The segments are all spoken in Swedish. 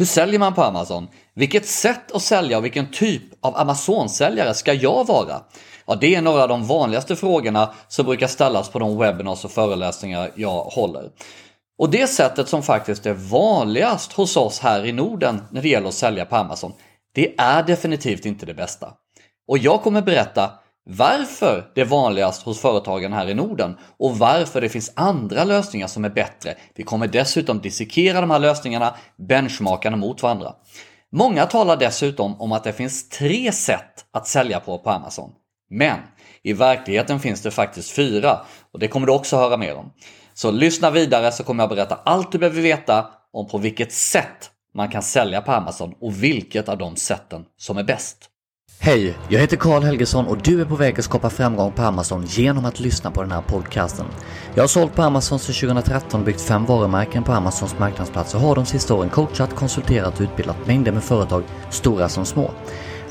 Hur säljer man på Amazon? Vilket sätt att sälja och vilken typ av Amazon-säljare ska jag vara? Ja, det är några av de vanligaste frågorna som brukar ställas på de webinars och föreläsningar jag håller. Och det sättet som faktiskt är vanligast hos oss här i Norden när det gäller att sälja på Amazon, det är definitivt inte det bästa. Och jag kommer berätta varför det är vanligast hos företagen här i Norden och varför det finns andra lösningar som är bättre. Vi kommer dessutom dissekera de här lösningarna, benchmarka dem mot varandra. Många talar dessutom om att det finns tre sätt att sälja på på Amazon. Men i verkligheten finns det faktiskt fyra och det kommer du också höra mer om. Så lyssna vidare så kommer jag berätta allt du behöver veta om på vilket sätt man kan sälja på Amazon och vilket av de sätten som är bäst. Hej, jag heter Karl Helgesson och du är på väg att skapa framgång på Amazon genom att lyssna på den här podcasten. Jag har sålt på Amazon sedan 2013 och byggt fem varumärken på Amazons marknadsplats och har de sista åren coachat, konsulterat och utbildat mängder med företag, stora som små.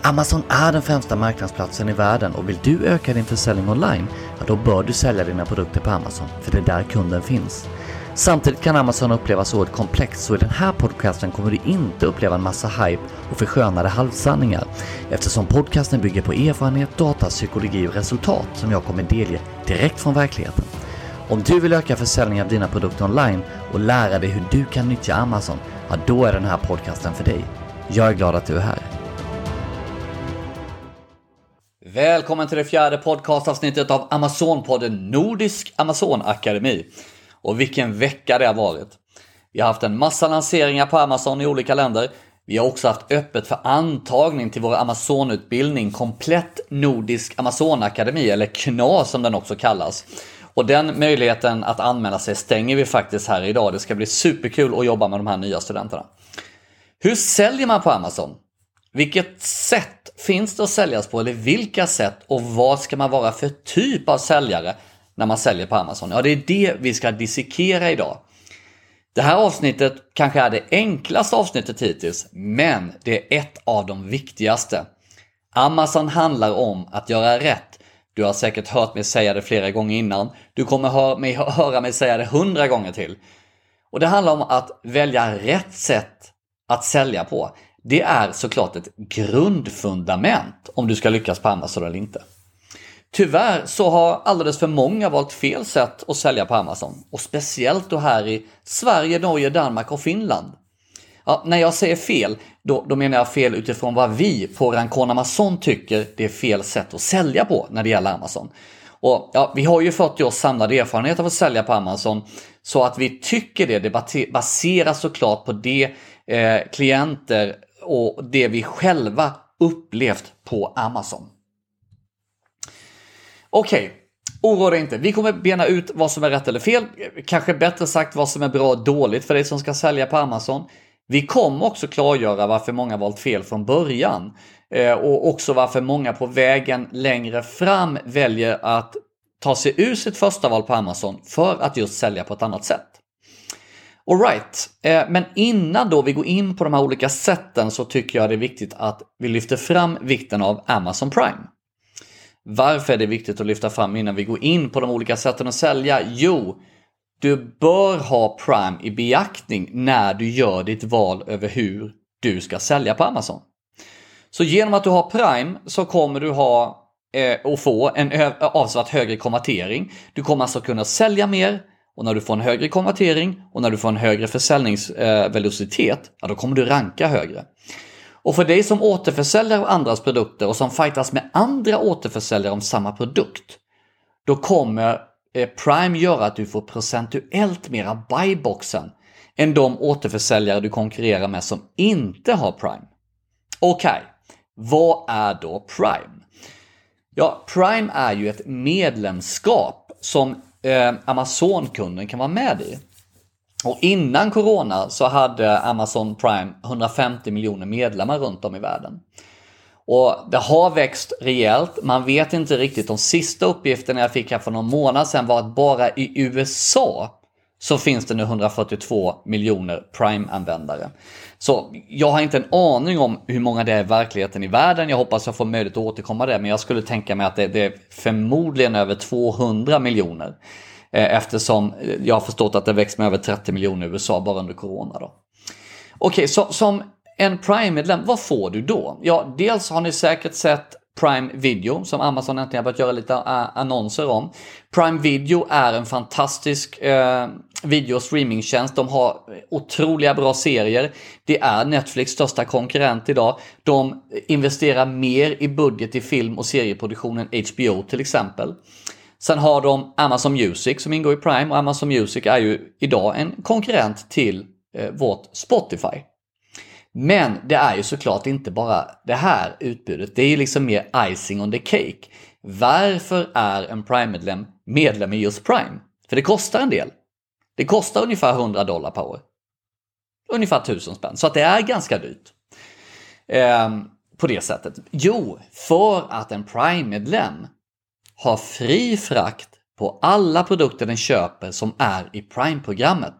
Amazon är den främsta marknadsplatsen i världen och vill du öka din försäljning online, ja då bör du sälja dina produkter på Amazon, för det är där kunden finns. Samtidigt kan Amazon upplevas oerhört komplext så i den här podcasten kommer du inte uppleva en massa hype och förskönade halvsanningar eftersom podcasten bygger på erfarenhet, data, psykologi och resultat som jag kommer delge direkt från verkligheten. Om du vill öka försäljningen av dina produkter online och lära dig hur du kan nyttja Amazon, ja då är den här podcasten för dig. Jag är glad att du är här. Välkommen till det fjärde podcastavsnittet av Amazonpodden Nordisk Amazon Akademi. Och vilken vecka det har varit. Vi har haft en massa lanseringar på Amazon i olika länder. Vi har också haft öppet för antagning till vår Amazonutbildning Komplett Nordisk Amazon Akademi, eller KNA som den också kallas. Och den möjligheten att anmäla sig stänger vi faktiskt här idag. Det ska bli superkul att jobba med de här nya studenterna. Hur säljer man på Amazon? Vilket sätt finns det att säljas på eller vilka sätt och vad ska man vara för typ av säljare när man säljer på Amazon? Ja, det är det vi ska dissekera idag. Det här avsnittet kanske är det enklaste avsnittet hittills, men det är ett av de viktigaste. Amazon handlar om att göra rätt. Du har säkert hört mig säga det flera gånger innan. Du kommer höra mig säga det hundra gånger till. Och det handlar om att välja rätt sätt att sälja på. Det är såklart ett grundfundament om du ska lyckas på Amazon eller inte. Tyvärr så har alldeles för många valt fel sätt att sälja på Amazon och speciellt då här i Sverige, Norge, Danmark och Finland. Ja, när jag säger fel, då, då menar jag fel utifrån vad vi på Rancon Amazon tycker det är fel sätt att sälja på när det gäller Amazon. Och ja, Vi har ju 40 års samlad erfarenhet av att sälja på Amazon så att vi tycker det, det baseras såklart på det eh, klienter och det vi själva upplevt på Amazon. Okej, okay. oroa dig inte. Vi kommer bena ut vad som är rätt eller fel. Kanske bättre sagt vad som är bra och dåligt för dig som ska sälja på Amazon. Vi kommer också klargöra varför många valt fel från början. Eh, och också varför många på vägen längre fram väljer att ta sig ur sitt första val på Amazon för att just sälja på ett annat sätt. Alright, eh, men innan då vi går in på de här olika sätten så tycker jag det är viktigt att vi lyfter fram vikten av Amazon Prime. Varför är det viktigt att lyfta fram innan vi går in på de olika sätten att sälja? Jo, du bör ha Prime i beaktning när du gör ditt val över hur du ska sälja på Amazon. Så genom att du har Prime så kommer du ha eh, och få en avsevärt högre konvertering. Du kommer alltså kunna sälja mer och när du får en högre konvertering och när du får en högre försäljningsvelocitet, eh, ja då kommer du ranka högre. Och för dig som återförsäljare av andras produkter och som fightas med andra återförsäljare om samma produkt, då kommer eh, Prime göra att du får procentuellt mera buyboxen än de återförsäljare du konkurrerar med som inte har Prime. Okej, okay. vad är då Prime? Ja, Prime är ju ett medlemskap som eh, Amazon-kunden kan vara med i. Och innan Corona så hade Amazon Prime 150 miljoner medlemmar runt om i världen. Och det har växt rejält. Man vet inte riktigt. De sista uppgifterna jag fick här för någon månad sedan var att bara i USA så finns det nu 142 miljoner Prime-användare. Så jag har inte en aning om hur många det är i verkligheten i världen. Jag hoppas jag får möjlighet att återkomma det. Men jag skulle tänka mig att det, det är förmodligen över 200 miljoner. Eh, eftersom eh, jag har förstått att det växt med över 30 miljoner i USA bara under Corona. Då. Okej, så, som en Prime-medlem, vad får du då? Ja, dels har ni säkert sett Prime Video som Amazon äntligen börjat göra lite eh, annonser om. Prime Video är en fantastisk eh, video och streamingtjänst. De har otroliga bra serier. Det är Netflix största konkurrent idag. De investerar mer i budget i film och serieproduktionen HBO till exempel. Sen har de Amazon Music som ingår i Prime och Amazon Music är ju idag en konkurrent till eh, vårt Spotify. Men det är ju såklart inte bara det här utbudet. Det är ju liksom mer icing on the cake. Varför är en Prime-medlem medlem i just Prime? För det kostar en del. Det kostar ungefär 100 dollar per år. Ungefär 1000 spänn. Så att det är ganska dyrt. Eh, på det sättet. Jo, för att en Prime-medlem har fri frakt på alla produkter den köper som är i Prime-programmet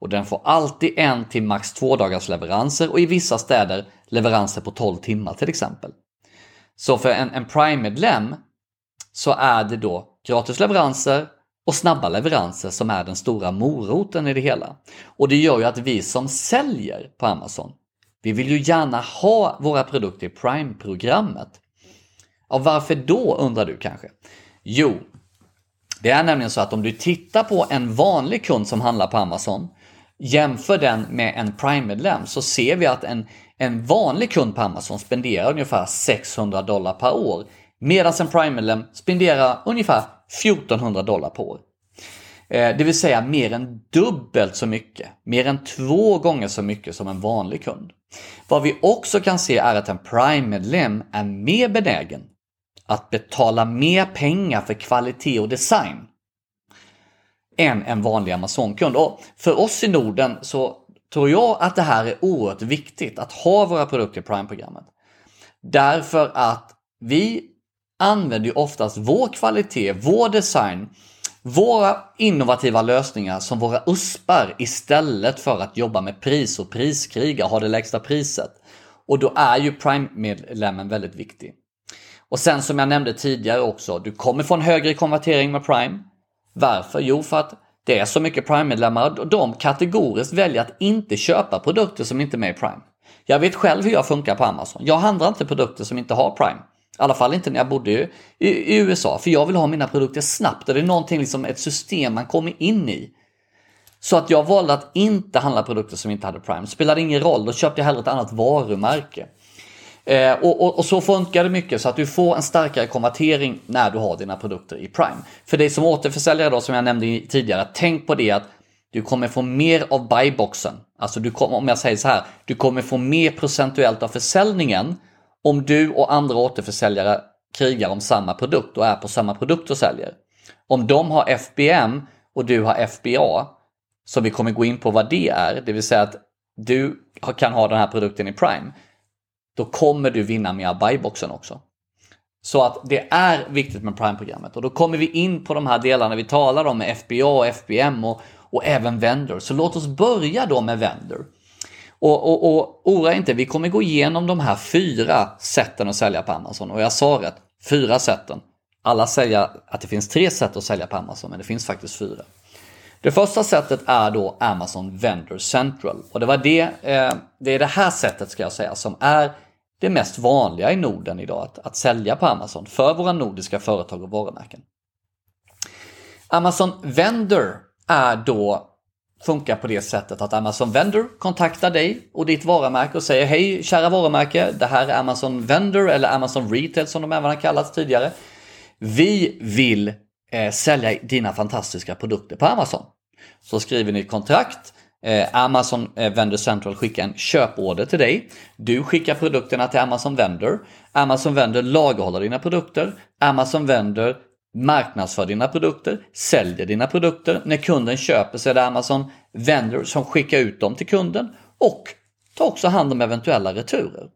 och den får alltid en till max två dagars leveranser och i vissa städer leveranser på 12 timmar till exempel. Så för en, en Prime-medlem så är det då gratis leveranser och snabba leveranser som är den stora moroten i det hela. Och det gör ju att vi som säljer på Amazon, vi vill ju gärna ha våra produkter i Prime-programmet. Ja, varför då undrar du kanske? Jo, det är nämligen så att om du tittar på en vanlig kund som handlar på Amazon jämför den med en Prime-medlem så ser vi att en, en vanlig kund på Amazon spenderar ungefär 600 dollar per år medan en Prime-medlem spenderar ungefär 1400 dollar per år. Eh, det vill säga mer än dubbelt så mycket, mer än två gånger så mycket som en vanlig kund. Vad vi också kan se är att en Prime-medlem är mer benägen att betala mer pengar för kvalitet och design än en vanlig Amazon-kund. Och för oss i Norden så tror jag att det här är oerhört viktigt att ha våra produkter i Prime-programmet. Därför att vi använder ju oftast vår kvalitet, vår design, våra innovativa lösningar som våra uspar istället för att jobba med pris och priskriga ha det lägsta priset. Och då är ju Prime-medlemmen väldigt viktig. Och sen som jag nämnde tidigare också, du kommer få en högre konvertering med Prime. Varför? Jo, för att det är så mycket Prime-medlemmar och de kategoriskt väljer att inte köpa produkter som inte är med i Prime. Jag vet själv hur jag funkar på Amazon. Jag handlar inte produkter som inte har Prime. I alla fall inte när jag bodde i, i, USA, för jag vill ha mina produkter snabbt och det är någonting, liksom ett system man kommer in i. Så att jag valde att inte handla produkter som inte hade Prime. Spelade ingen roll, då köpte jag hellre ett annat varumärke. Eh, och, och, och, så funkar det mycket så att du får en starkare konvertering när du har dina produkter i Prime. För dig som återförsäljare då som jag nämnde tidigare, tänk på det att du kommer få mer av buyboxen. Alltså du kommer, om jag säger så här, du kommer få mer procentuellt av försäljningen om du och andra återförsäljare krigar om samma produkt och är på samma produkt och säljer. Om de har FBM och du har FBA, som vi kommer gå in på vad det är, det vill säga att du kan ha den här produkten i Prime då kommer du vinna med buyboxen också. Så att det är viktigt med Prime-programmet och då kommer vi in på de här delarna vi talar om med FBA och FBM och, och även Vendor. Så låt oss börja då med Vendor. Och, och, och oroa inte, vi kommer gå igenom de här fyra sätten att sälja på Amazon och jag sa rätt, fyra sätten. Alla säger att det finns tre sätt att sälja på Amazon men det finns faktiskt fyra. Det första sättet är då Amazon Vendor Central och det var det, eh, det är det här sättet ska jag säga som är det mest vanliga i Norden idag att, att sälja på Amazon för våra nordiska företag och varumärken. Amazon Vendor är då funkar på det sättet att Amazon Vendor kontaktar dig och ditt varumärke och säger Hej kära varumärke, det här är Amazon Vendor eller Amazon Retail som de även har kallats tidigare. Vi vill eh, sälja dina fantastiska produkter på Amazon. Så skriver ni kontrakt Eh, Amazon eh, Vendor Central skickar en köporder till dig. Du skickar produkterna till Amazon Vendor. Amazon Vendor lagerhåller dina produkter. Amazon Vendor marknadsför dina produkter, säljer dina produkter. När kunden köper så är det Amazon Vendor som skickar ut dem till kunden och tar också hand om eventuella returer.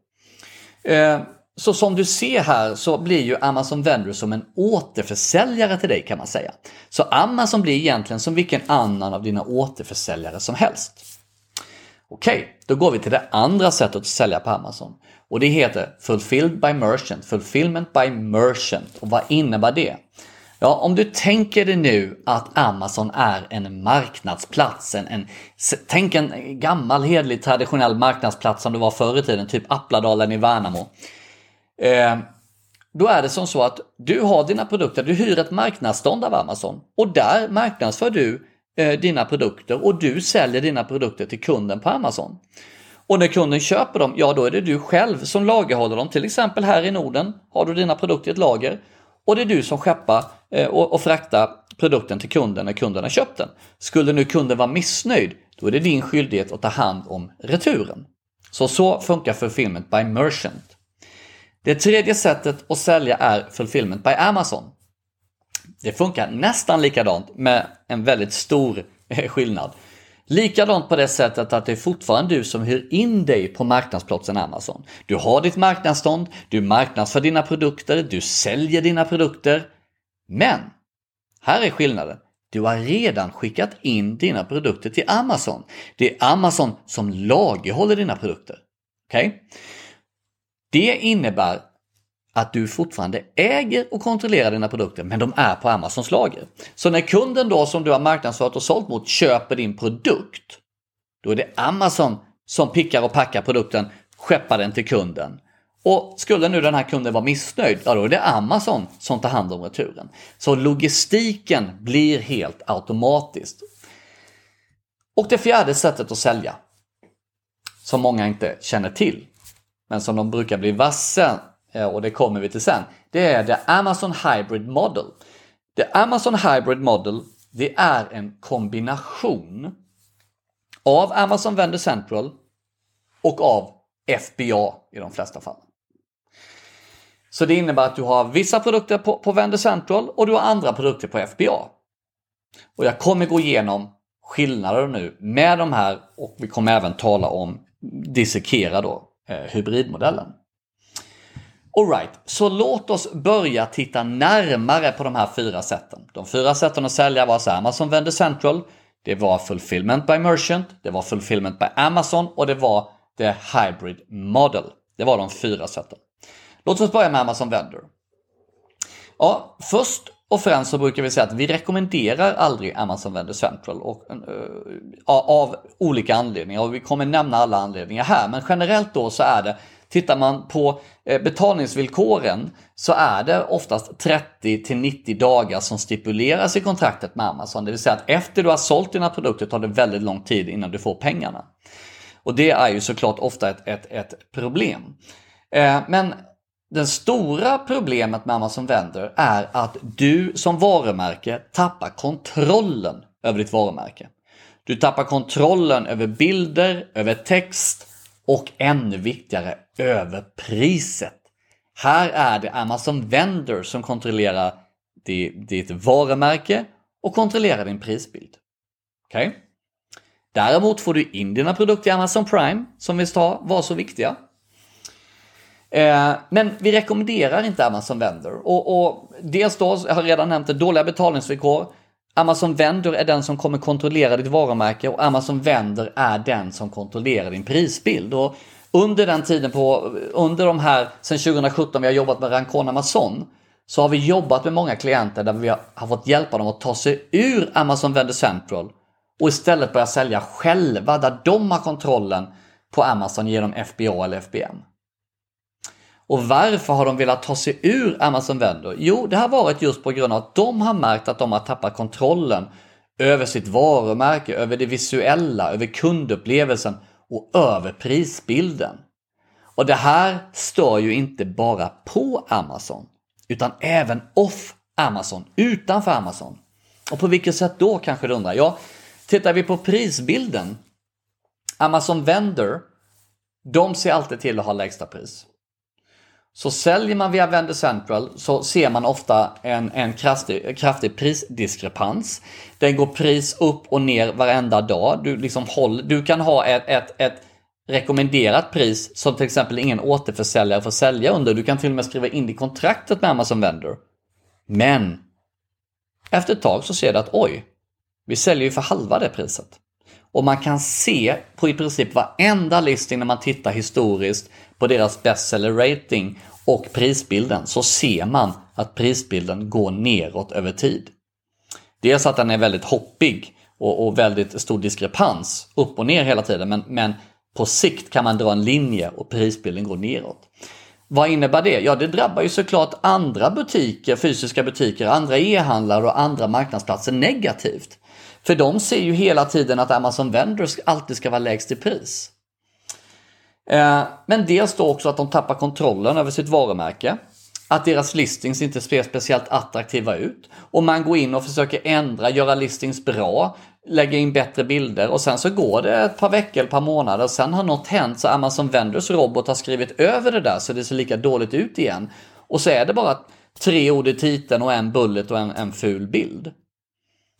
Eh, så som du ser här så blir ju Amazon Vendor som en återförsäljare till dig kan man säga. Så Amazon blir egentligen som vilken annan av dina återförsäljare som helst. Okej, okay, då går vi till det andra sättet att sälja på Amazon. Och det heter Fulfilled by Merchant, Fulfillment by Merchant. Och vad innebär det? Ja, om du tänker dig nu att Amazon är en marknadsplats, en, en, tänk en gammal hedlig traditionell marknadsplats som det var förr i tiden, typ Appladalen i Värnamo. Eh, då är det som så att du har dina produkter, du hyr ett marknadsstånd av Amazon och där marknadsför du eh, dina produkter och du säljer dina produkter till kunden på Amazon. Och när kunden köper dem, ja då är det du själv som lagerhåller dem. Till exempel här i Norden har du dina produkter i ett lager och det är du som skeppar eh, och, och fraktar produkten till kunden när kunden har köpt den. Skulle nu kunden vara missnöjd, då är det din skyldighet att ta hand om returen. Så så funkar Fulfillment by Merchant. Det tredje sättet att sälja är Fulfillment by Amazon. Det funkar nästan likadant med en väldigt stor eh, skillnad. Likadant på det sättet att det är fortfarande du som hyr in dig på marknadsplatsen Amazon. Du har ditt marknadsstånd, du marknadsför dina produkter, du säljer dina produkter. Men, här är skillnaden. Du har redan skickat in dina produkter till Amazon. Det är Amazon som lagerhåller dina produkter. Okej? Okay? Det innebär att du fortfarande äger och kontrollerar dina produkter men de är på Amazons lager. Så när kunden då som du har marknadsfört och sålt mot köper din produkt då är det Amazon som pickar och packar produkten, skeppar den till kunden. Och skulle nu den här kunden vara missnöjd, ja då är det Amazon som tar hand om returen. Så logistiken blir helt automatiskt. Och det fjärde sättet att sälja, som många inte känner till, men som de brukar bli varse eh, och det kommer vi till sen, det är the Amazon Hybrid Model. The Amazon Hybrid Model, det är en kombination av Amazon Vendor Central och av FBA i de flesta fall. Så det innebär att du har vissa produkter på, på Vendor Central och du har andra produkter på FBA. Och jag kommer gå igenom skillnader nu med de här och vi kommer även tala om dissekera då Eh, hybridmodellen. Alright, så låt oss börja titta närmare på de här fyra sätten. De fyra sätten att sälja var alltså Amazon Vendor Central, det var Fulfillment by Merchant, det var Fulfillment by Amazon och det var The Hybrid Model. Det var de fyra sätten. Låt oss börja med Amazon Vendor. Ja, först och främst så brukar vi säga att vi rekommenderar aldrig Amazon Vendor Central och, uh, av olika anledningar och vi kommer nämna alla anledningar här. Men generellt då så är det Tittar man på eh, betalningsvillkoren så är det oftast 30 till 90 dagar som stipuleras i kontraktet med Amazon. Det vill säga att efter du har sålt dina produkter tar det väldigt lång tid innan du får pengarna. Och det är ju såklart ofta ett, ett, ett problem. Eh, men det stora problemet med Amazon Vendor är att du som varumärke tappar kontrollen över ditt varumärke. Du tappar kontrollen över bilder, över text och ännu viktigare över priset. Här är det Amazon Vendor som kontrollerar ditt varumärke och kontrollerar din prisbild. Okej? Okay? Däremot får du in dina produkter i Amazon Prime som vi sa var så viktiga. Eh, men vi rekommenderar inte Amazon Vendor. Och, och dels då, jag har redan nämnt det, dåliga betalningsvillkor. Amazon Vendor är den som kommer kontrollera ditt varumärke och Amazon Vendor är den som kontrollerar din prisbild. Och under den tiden, på, under de här, sen 2017 vi har jobbat med Rancon Amazon, så har vi jobbat med många klienter där vi har fått hjälpa dem att ta sig ur Amazon Vendor Central och istället börja sälja själva där de har kontrollen på Amazon genom FBA eller FBM. Och varför har de velat ta sig ur Amazon Vendor? Jo, det har varit just på grund av att de har märkt att de har tappat kontrollen över sitt varumärke, över det visuella, över kundupplevelsen och över prisbilden. Och det här stör ju inte bara på Amazon utan även off Amazon, utanför Amazon. Och på vilket sätt då kanske du undrar? Ja, tittar vi på prisbilden Amazon Vendor, de ser alltid till att ha lägsta pris. Så säljer man via Vendor Central så ser man ofta en, en kraftig, kraftig prisdiskrepans. Den går pris upp och ner varenda dag. Du, liksom håll, du kan ha ett, ett, ett rekommenderat pris som till exempel ingen återförsäljare får sälja under. Du kan till och med skriva in i kontraktet med Amazon Vendor. Men efter ett tag så ser du att oj, vi säljer ju för halva det priset. Och man kan se på i princip varenda listing när man tittar historiskt på deras bestseller rating och prisbilden så ser man att prisbilden går neråt över tid. Dels att den är väldigt hoppig och, och väldigt stor diskrepans upp och ner hela tiden men, men på sikt kan man dra en linje och prisbilden går neråt. Vad innebär det? Ja, det drabbar ju såklart andra butiker, fysiska butiker, andra e-handlare och andra marknadsplatser negativt. För de ser ju hela tiden att Amazon Vendors alltid ska vara lägst i pris. Eh, men dels då också att de tappar kontrollen över sitt varumärke. Att deras listings inte ser speciellt attraktiva ut. Och man går in och försöker ändra, göra listings bra, lägga in bättre bilder och sen så går det ett par veckor, ett par månader och sen har något hänt så Amazon Vendors robot har skrivit över det där så det ser lika dåligt ut igen. Och så är det bara tre ord i titeln och en bullet och en, en ful bild.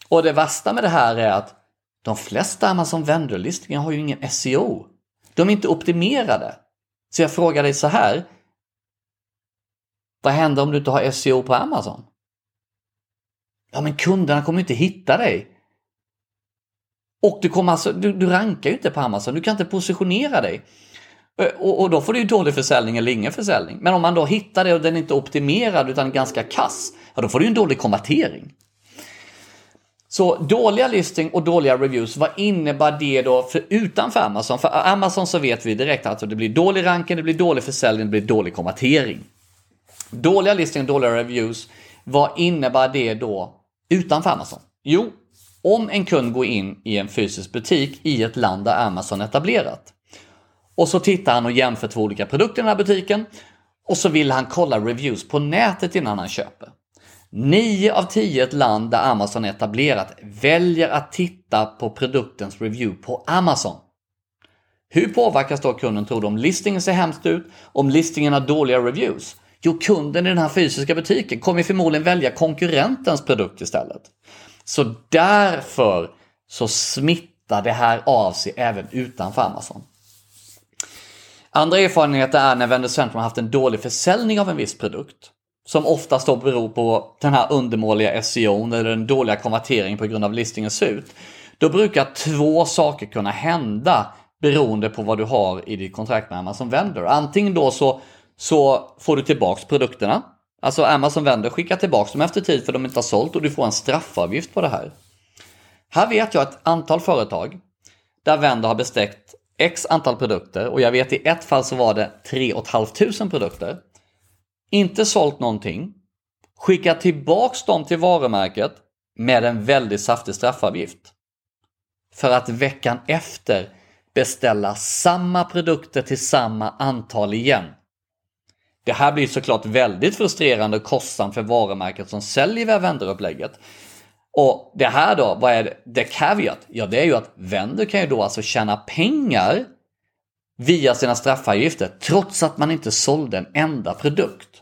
Och det värsta med det här är att de flesta Amazon Vendor-listningar har ju ingen SEO. De är inte optimerade. Så jag frågar dig så här. Vad händer om du inte har SEO på Amazon? Ja, men kunderna kommer inte hitta dig. Och du, kommer alltså, du, du rankar ju inte på Amazon, du kan inte positionera dig. Eh, och, och, då får du ju dålig försäljning eller ingen försäljning. Men om man då hittar det och den är inte optimerad utan ganska kass, ja då får du ju en dålig konvertering. Så dåliga listing och dåliga reviews, vad innebär det då för utanför Amazon? För Amazon så vet vi direkt att alltså det blir dålig ranking, det blir dålig försäljning, det blir dålig konvertering. Dåliga listing och dåliga reviews, vad innebär det då utanför Amazon? Jo, om en kund går in i en fysisk butik i ett land där Amazon är etablerat och så tittar han och jämför två olika produkter i den här butiken och så vill han kolla reviews på nätet innan han köper. 9 av 10 ett land där Amazon är etablerat väljer att titta på produktens review på Amazon. Hur påverkas då kunden tror du om listingen ser hemskt ut, om listingen har dåliga reviews? Jo, kunden i den här fysiska butiken kommer förmodligen välja konkurrentens produkt istället. Så därför så smittar det här av sig även utanför Amazon. Andra erfarenheter är när Vendor Centrum har haft en dålig försäljning av en viss produkt. Som oftast då beror på den här undermåliga SEO eller den dåliga konverteringen på grund av listingens ut. Då brukar två saker kunna hända beroende på vad du har i ditt kontrakt med Amazon Vendor. Antingen då så, så får du tillbaks produkterna Alltså Amazon Vendor skickar tillbaka dem efter tid för de inte har sålt och du får en straffavgift på det här. Här vet jag ett antal företag där Vendor har beställt x antal produkter och jag vet i ett fall så var det 3 500 produkter. Inte sålt någonting. Skickat tillbaks dem till varumärket med en väldigt saftig straffavgift. För att veckan efter beställa samma produkter till samma antal igen. Det här blir såklart väldigt frustrerande och kostsamt för varumärket som säljer via Och det här då, vad är det? The caveat? Ja, det är ju att vänder kan ju då alltså tjäna pengar via sina straffavgifter trots att man inte sålde en enda produkt.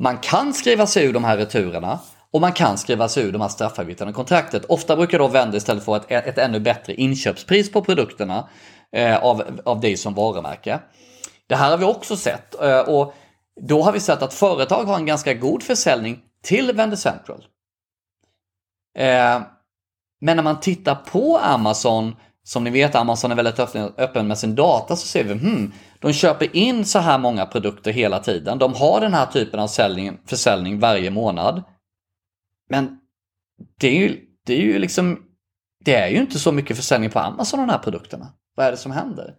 Man kan skriva sig ur de här returerna och man kan skriva sig ur de här straffavgifterna i kontraktet. Ofta brukar då vända istället få ett, ett ännu bättre inköpspris på produkterna eh, av, av dig som varumärke. Det här har vi också sett eh, och då har vi sett att företag har en ganska god försäljning till Vendor Central. Eh, men när man tittar på Amazon, som ni vet Amazon är väldigt öppen med sin data, så ser vi hmm, de köper in så här många produkter hela tiden. De har den här typen av försäljning varje månad. Men det är ju, det är ju liksom, det är ju inte så mycket försäljning på Amazon av de här produkterna. Vad är det som händer?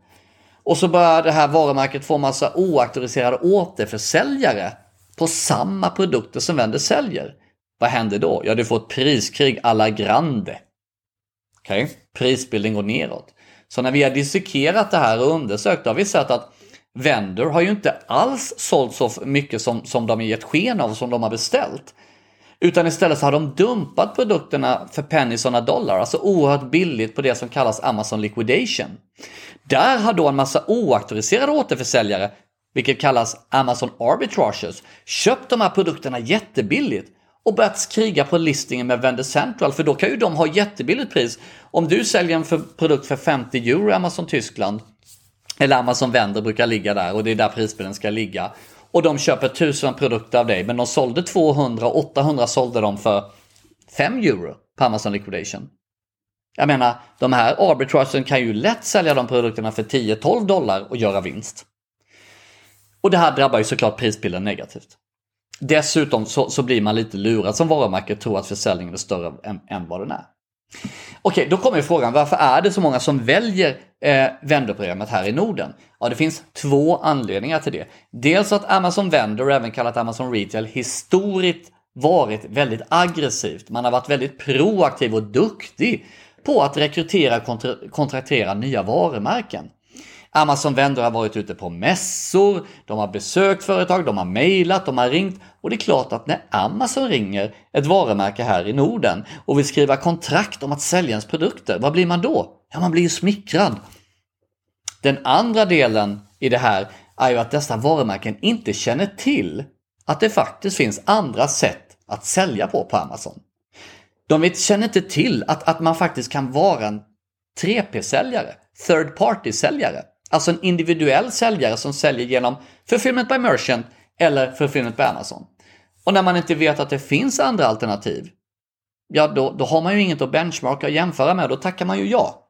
Och så börjar det här varumärket få massa oauktoriserade återförsäljare på samma produkter som Vendor säljer. Vad händer då? Ja, du får ett priskrig alla grande. Okej, okay? Prisbilden går neråt. Så när vi har dissekerat det här och undersökt har vi sett att Vendor har ju inte alls sålt så mycket som, som de har gett sken av, som de har beställt. Utan istället så har de dumpat produkterna för pennies on a dollar, alltså oerhört billigt på det som kallas Amazon liquidation. Där har då en massa oauktoriserade återförsäljare, vilket kallas Amazon arbitrages, köpt de här produkterna jättebilligt och börjat kriga på listningen med Vendor Central för då kan ju de ha jättebilligt pris. Om du säljer en för produkt för 50 euro i Amazon Tyskland eller Amazon Vendor brukar ligga där och det är där prisbilden ska ligga och de köper 1000 produkter av dig men de sålde 200 och 800 sålde de för 5 euro på Amazon Liquidation. Jag menar, de här arbitragen kan ju lätt sälja de produkterna för 10-12 dollar och göra vinst. Och det här drabbar ju såklart prisbilden negativt. Dessutom så, så blir man lite lurad som varumärke tror att försäljningen är större än, än vad den är. Okej, då kommer frågan varför är det så många som väljer eh, Vendor-programmet här i Norden? Ja, det finns två anledningar till det. Dels att Amazon Vendor, även kallat Amazon Retail, historiskt varit väldigt aggressivt. Man har varit väldigt proaktiv och duktig på att rekrytera och kontra kontraktera nya varumärken. Amazon Vendor har varit ute på mässor, de har besökt företag, de har mejlat, de har ringt och det är klart att när Amazon ringer ett varumärke här i Norden och vill skriva kontrakt om att sälja ens produkter, vad blir man då? Ja, man blir ju smickrad. Den andra delen i det här är ju att dessa varumärken inte känner till att det faktiskt finns andra sätt att sälja på på Amazon. De känner inte till att, att man faktiskt kan vara en 3P-säljare, third party-säljare. Alltså en individuell säljare som säljer genom Fulfillment by Merchant eller Fulfillment by Amazon. Och när man inte vet att det finns andra alternativ, ja då, då har man ju inget att benchmarka och jämföra med, då tackar man ju ja.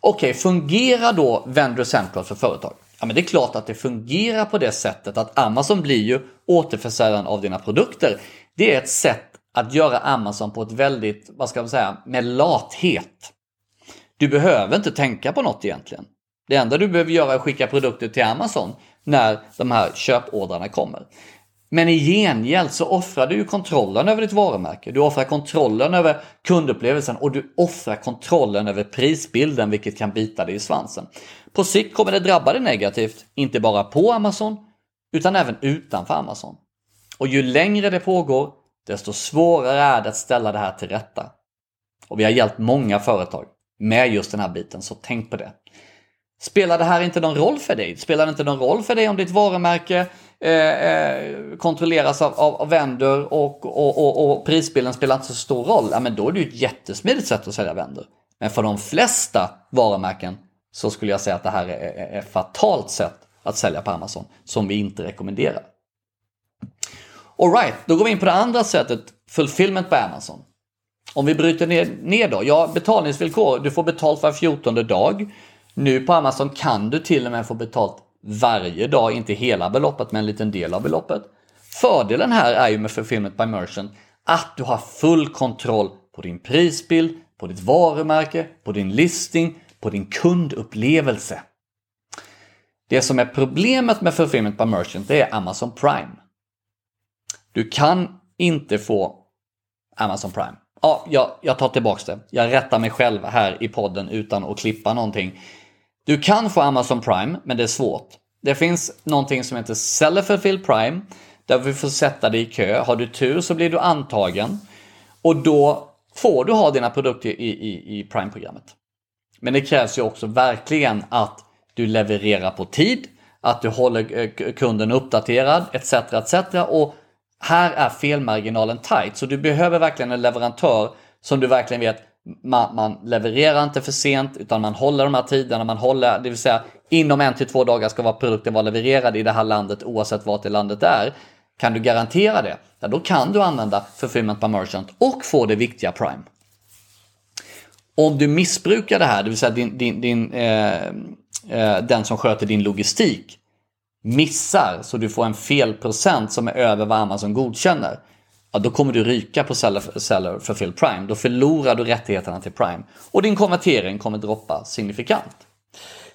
Okej, okay, fungerar då Vendor Central för företag? Ja, men det är klart att det fungerar på det sättet att Amazon blir ju återförsäljaren av dina produkter. Det är ett sätt att göra Amazon på ett väldigt, vad ska man säga, med lathet. Du behöver inte tänka på något egentligen. Det enda du behöver göra är att skicka produkter till Amazon när de här köpordrarna kommer. Men i gengäld så offrar du ju kontrollen över ditt varumärke. Du offrar kontrollen över kundupplevelsen och du offrar kontrollen över prisbilden vilket kan bita dig i svansen. På sikt kommer det drabba dig negativt, inte bara på Amazon utan även utanför Amazon. Och ju längre det pågår, desto svårare är det att ställa det här till rätta. Och vi har hjälpt många företag med just den här biten, så tänk på det. Spelar det här inte någon roll för dig? Spelar det inte någon roll för dig om ditt varumärke eh, eh, kontrolleras av, av, av vänder och, och, och, och, prisbilden spelar inte så stor roll? Ja, men då är det ju ett jättesmidigt sätt att sälja vänder. Men för de flesta varumärken så skulle jag säga att det här är ett fatalt sätt att sälja på Amazon som vi inte rekommenderar. Alright, då går vi in på det andra sättet, fulfillment på Amazon. Om vi bryter ner, ner då, ja betalningsvillkor, du får betalt var 14 dag. Nu på Amazon kan du till och med få betalt varje dag, inte hela beloppet men en liten del av beloppet. Fördelen här är ju med Fulfillment by Merchant att du har full kontroll på din prisbild, på ditt varumärke, på din listing, på din kundupplevelse. Det som är problemet med Fulfillment by Merchant det är Amazon Prime. Du kan inte få Amazon Prime. Ja, jag, jag tar tillbaks det. Jag rättar mig själv här i podden utan att klippa någonting. Du kan få Amazon Prime, men det är svårt. Det finns någonting som heter Seller Fulfill Prime, där vi får sätta dig i kö. Har du tur så blir du antagen och då får du ha dina produkter i, i, i Prime-programmet. Men det krävs ju också verkligen att du levererar på tid, att du håller eh, kunden uppdaterad etc. etc. Och här är felmarginalen tight, så du behöver verkligen en leverantör som du verkligen vet man, man, levererar inte för sent utan man håller de här tiderna, man håller, det vill säga inom en till två dagar ska vara produkten vara levererad i det här landet oavsett vart i landet det är. Kan du garantera det? Ja, då kan du använda Fulfillment by Merchant och få det viktiga Prime. Om du missbrukar det här, det vill säga din, din, din, eh, eh, den som sköter din logistik missar så du får en felprocent som är över vad Amazon godkänner ja, då kommer du ryka på seller, seller Fulfill Prime. Då förlorar du rättigheterna till Prime och din konvertering kommer droppa signifikant.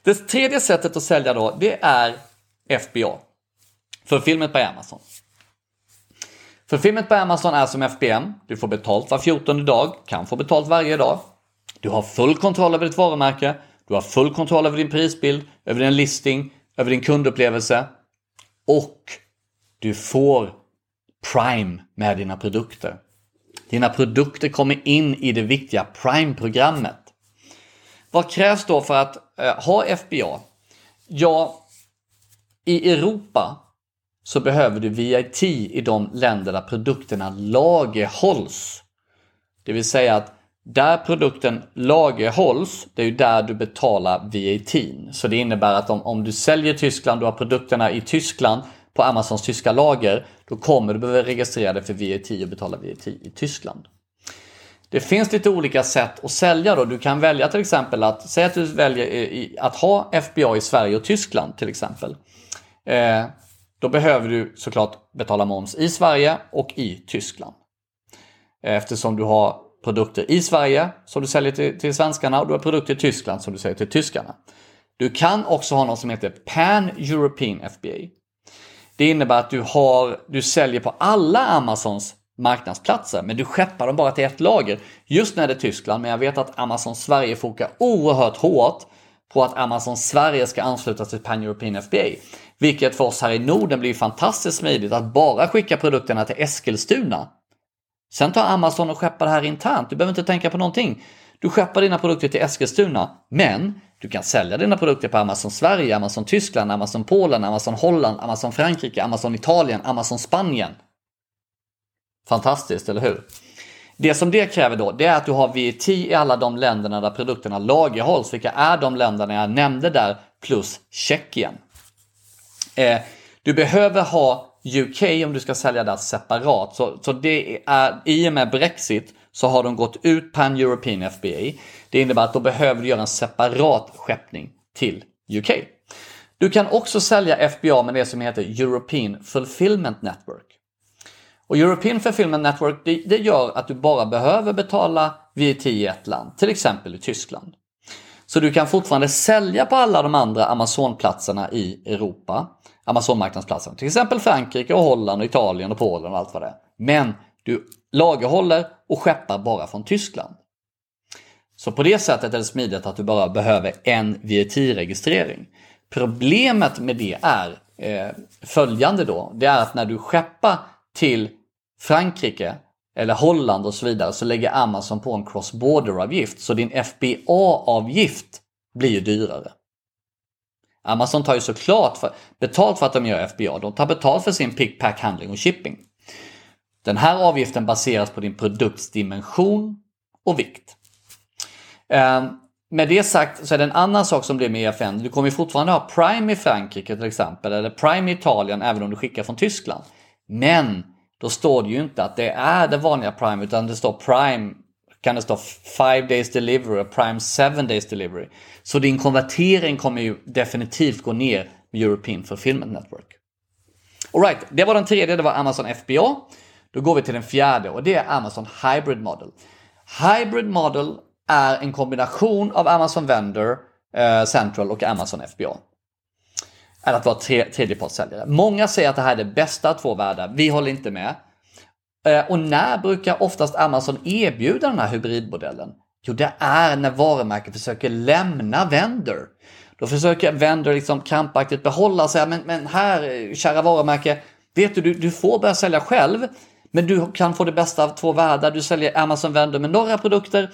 Det tredje sättet att sälja då, det är FBA. För filmet på Amazon. För filmet på Amazon är som FBM. Du får betalt var 14 dag, kan få betalt varje dag. Du har full kontroll över ditt varumärke. Du har full kontroll över din prisbild, över din listing, över din kundupplevelse. Och du får Prime med dina produkter. Dina produkter kommer in i det viktiga Prime-programmet. Vad krävs då för att eh, ha FBA? Ja, i Europa så behöver du VIT i de länder där produkterna lagerhålls. Det vill säga att där produkten lagerhålls, det är ju där du betalar VAT. Så det innebär att om, om du säljer i Tyskland, du har produkterna i Tyskland på Amazons tyska lager, då kommer du behöva registrera dig för VAT och betala VAT i Tyskland. Det finns lite olika sätt att sälja då. Du kan välja till exempel att, säg att du väljer att ha FBA i Sverige och Tyskland till exempel. Eh, då behöver du såklart betala moms i Sverige och i Tyskland. Eh, eftersom du har produkter i Sverige som du säljer till, till svenskarna och du har produkter i Tyskland som du säljer till tyskarna. Du kan också ha något som heter Pan European FBA. Det innebär att du, har, du säljer på alla Amazons marknadsplatser, men du skeppar dem bara till ett lager. Just när det är Tyskland, men jag vet att Amazon Sverige fokar oerhört hårt på att Amazon Sverige ska anslutas till Pan European FBA. Vilket för oss här i Norden blir fantastiskt smidigt att bara skicka produkterna till Eskilstuna. Sen tar Amazon och skeppar det här internt. Du behöver inte tänka på någonting. Du skeppar dina produkter till Eskilstuna, men du kan sälja dina produkter på Amazon Sverige, Amazon Tyskland, Amazon Polen, Amazon Holland, Amazon Frankrike, Amazon Italien, Amazon Spanien. Fantastiskt, eller hur? Det som det kräver då, det är att du har VAT i alla de länderna där produkterna lagerhålls. Vilka är de länderna jag nämnde där, plus Tjeckien. Eh, du behöver ha UK om du ska sälja där separat. Så, så det är, i och med Brexit så har de gått ut Pan European FBA. Det innebär att då behöver du göra en separat skeppning till UK. Du kan också sälja FBA med det som heter European Fulfillment Network. Och European Fulfillment Network det, det gör att du bara behöver betala VAT i ett land, till exempel i Tyskland. Så du kan fortfarande sälja på alla de andra Amazon-platserna i Europa. Amazon-marknadsplatserna, till exempel Frankrike, och Holland, och Italien och Polen och allt vad det är. Men du lagerhåller och skeppar bara från Tyskland. Så på det sättet är det smidigt att du bara behöver en VAT-registrering. Problemet med det är eh, följande då. Det är att när du skeppar till Frankrike eller Holland och så vidare så lägger Amazon på en cross-border-avgift. Så din FBA-avgift blir ju dyrare. Amazon tar ju såklart för, betalt för att de gör FBA. De tar betalt för sin pick, pack, handling och shipping. Den här avgiften baseras på din produkts dimension och vikt. Ehm, med det sagt så är det en annan sak som blir med EFN. Du kommer fortfarande ha Prime i Frankrike till exempel eller Prime i Italien även om du skickar från Tyskland. Men då står det ju inte att det är det vanliga Prime utan det står Prime kan det stå 5 days delivery och Prime 7 days delivery. Så din konvertering kommer ju definitivt gå ner med European Fulfillment Network. Alright, det var den tredje, det var Amazon FBA. Då går vi till den fjärde och det är Amazon Hybrid Model. Hybrid Model är en kombination av Amazon Vendor eh, Central och Amazon FBA. Är att vara tre, tredjepartssäljare. Många säger att det här är det bästa av två världar. Vi håller inte med. Eh, och när brukar oftast Amazon erbjuda den här hybridmodellen? Jo, det är när varumärket försöker lämna Vendor. Då försöker Vendor liksom krampaktigt behålla sig. Men, men här, kära varumärke, vet du, du, du får börja sälja själv. Men du kan få det bästa av två världar. Du säljer Amazon Vendor med några produkter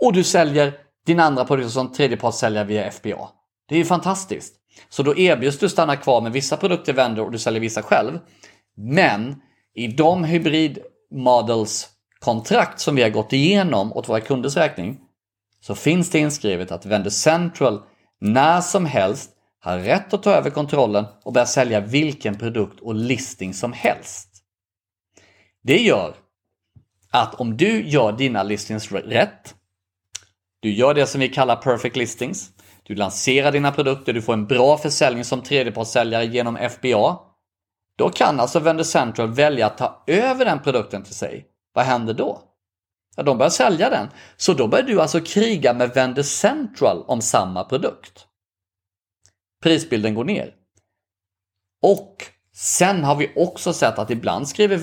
och du säljer din andra produkt som tredjepartssäljare via FBA. Det är ju fantastiskt. Så då erbjuds du stanna kvar med vissa produkter Vendor och du säljer vissa själv. Men i de hybrid models kontrakt som vi har gått igenom åt våra kunders räkning så finns det inskrivet att Vendor Central när som helst har rätt att ta över kontrollen och börja sälja vilken produkt och listing som helst. Det gör att om du gör dina listings rätt, du gör det som vi kallar perfect listings, du lanserar dina produkter, du får en bra försäljning som tredjepartssäljare genom FBA, då kan alltså Vendor Central välja att ta över den produkten till sig. Vad händer då? Ja, de börjar sälja den. Så då börjar du alltså kriga med Vendor Central om samma produkt. Prisbilden går ner. Och sen har vi också sett att ibland skriver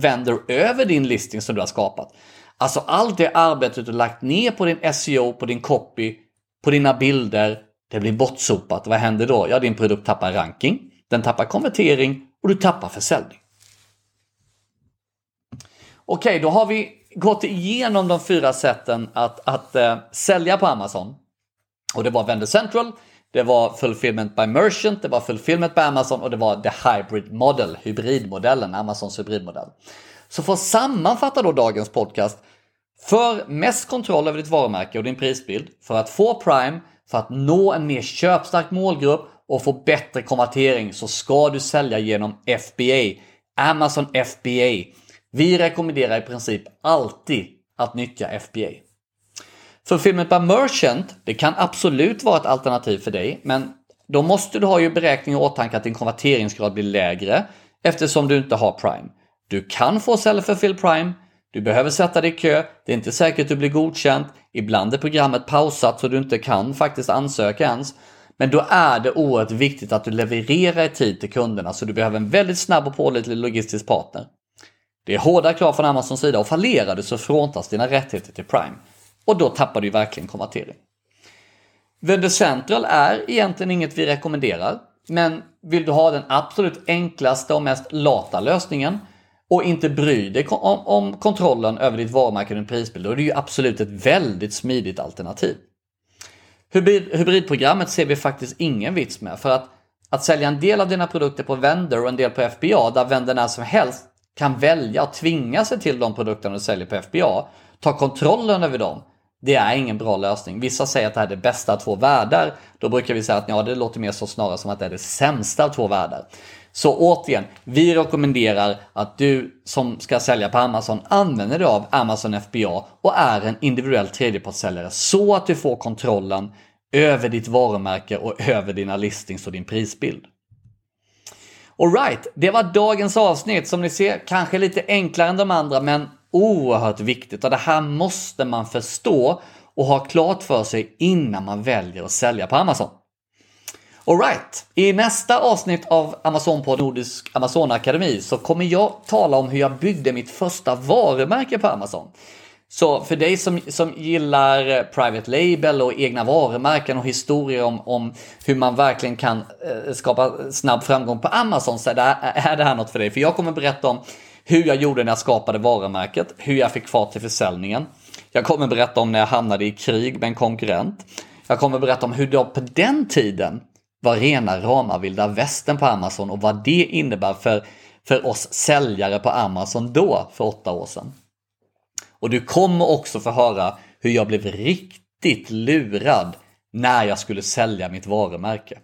Vendor över din listing som du har skapat. Alltså allt det arbetet du lagt ner på din SEO, på din copy, på dina bilder, det blir bortsopat. Vad händer då? Ja, din produkt tappar ranking, den tappar konvertering och du tappar försäljning. Okej, då har vi gått igenom de fyra sätten att, att äh, sälja på Amazon. Och det var Vendor Central, det var Fulfillment by Merchant, det var Fulfillment by Amazon och det var The Hybrid Model, hybridmodellen, Amazons hybridmodell. Så för att sammanfatta då dagens podcast. För mest kontroll över ditt varumärke och din prisbild, för att få Prime, för att nå en mer köpstark målgrupp och få bättre konvertering så ska du sälja genom FBA. Amazon FBA. Vi rekommenderar i princip alltid att nyttja FBA. Så filmen by Merchant, det kan absolut vara ett alternativ för dig, men då måste du ha ju beräkning i åtanke att din konverteringsgrad blir lägre eftersom du inte har Prime. Du kan få Sell för Fill Prime, du behöver sätta dig i kö, det är inte säkert att du blir godkänd, ibland är programmet pausat så du inte kan faktiskt ansöka ens. Men då är det oerhört viktigt att du levererar i tid till kunderna så du behöver en väldigt snabb och pålitlig logistisk partner. Det är hårda krav från Amazons sida och fallerar du så fråntas dina rättigheter till Prime. Och då tappar du ju verkligen konvertering. Vendor Central är egentligen inget vi rekommenderar. Men vill du ha den absolut enklaste och mest lata lösningen och inte bry dig om, om kontrollen över ditt varumärke och din prisbild, då är det ju absolut ett väldigt smidigt alternativ. Hybrid, hybridprogrammet ser vi faktiskt ingen vits med för att att sälja en del av dina produkter på Vendor och en del på FBA där vänder när som helst kan välja och tvinga sig till de produkterna du säljer på FBA, ta kontrollen över dem. Det är ingen bra lösning. Vissa säger att det här är det bästa av två världar. Då brukar vi säga att ja, det låter mer så snarare som att det är det sämsta av två världar. Så återigen, vi rekommenderar att du som ska sälja på Amazon använder dig av Amazon FBA och är en individuell tredjepartssäljare så att du får kontrollen över ditt varumärke och över dina listings och din prisbild. Alright, det var dagens avsnitt. Som ni ser, kanske lite enklare än de andra, men oerhört viktigt. Och det här måste man förstå och ha klart för sig innan man väljer att sälja på Amazon. Alright, i nästa avsnitt av Amazon på Nordisk Amazon Akademi så kommer jag tala om hur jag byggde mitt första varumärke på Amazon. Så för dig som, som gillar private label och egna varumärken och historier om, om hur man verkligen kan eh, skapa snabb framgång på Amazon så är det, är det här något för dig. För jag kommer berätta om hur jag gjorde när jag skapade varumärket, hur jag fick fart till försäljningen. Jag kommer berätta om när jag hamnade i krig med en konkurrent. Jag kommer berätta om hur det på den tiden var rena rama vilda västern på Amazon och vad det innebär för, för oss säljare på Amazon då, för åtta år sedan. Och du kommer också få höra hur jag blev riktigt lurad när jag skulle sälja mitt varumärke.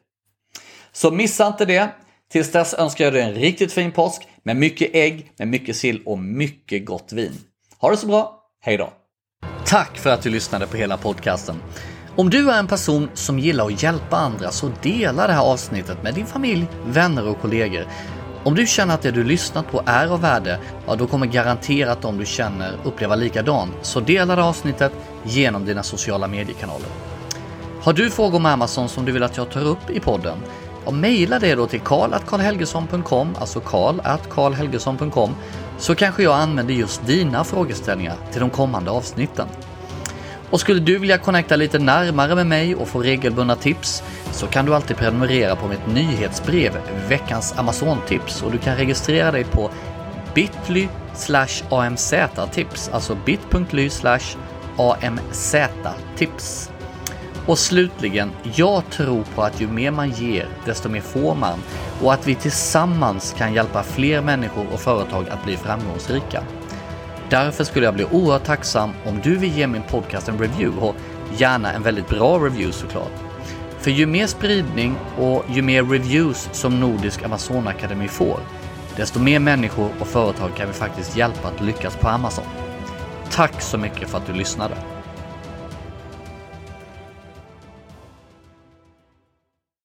Så missa inte det. Tills dess önskar jag dig en riktigt fin påsk med mycket ägg, med mycket sill och mycket gott vin. Ha det så bra, hej då! Tack för att du lyssnade på hela podcasten. Om du är en person som gillar att hjälpa andra så dela det här avsnittet med din familj, vänner och kollegor. Om du känner att det du lyssnat på är av värde, ja då kommer garanterat de du känner uppleva likadant. Så dela det avsnittet genom dina sociala mediekanaler. Har du frågor om Amazon som du vill att jag tar upp i podden? Och mejla det då till karl.karlhelgesson.com, alltså karl.karlhelgesson.com, så kanske jag använder just dina frågeställningar till de kommande avsnitten. Och skulle du vilja connecta lite närmare med mig och få regelbundna tips så kan du alltid prenumerera på mitt nyhetsbrev Veckans Amazon-tips och du kan registrera dig på bit.ly amz-tips, alltså bit.ly amz-tips. Och slutligen, jag tror på att ju mer man ger, desto mer får man och att vi tillsammans kan hjälpa fler människor och företag att bli framgångsrika. Därför skulle jag bli oerhört tacksam om du vill ge min podcast en review och gärna en väldigt bra review såklart. För ju mer spridning och ju mer reviews som Nordisk Amazonakademi får, desto mer människor och företag kan vi faktiskt hjälpa att lyckas på Amazon. Tack så mycket för att du lyssnade!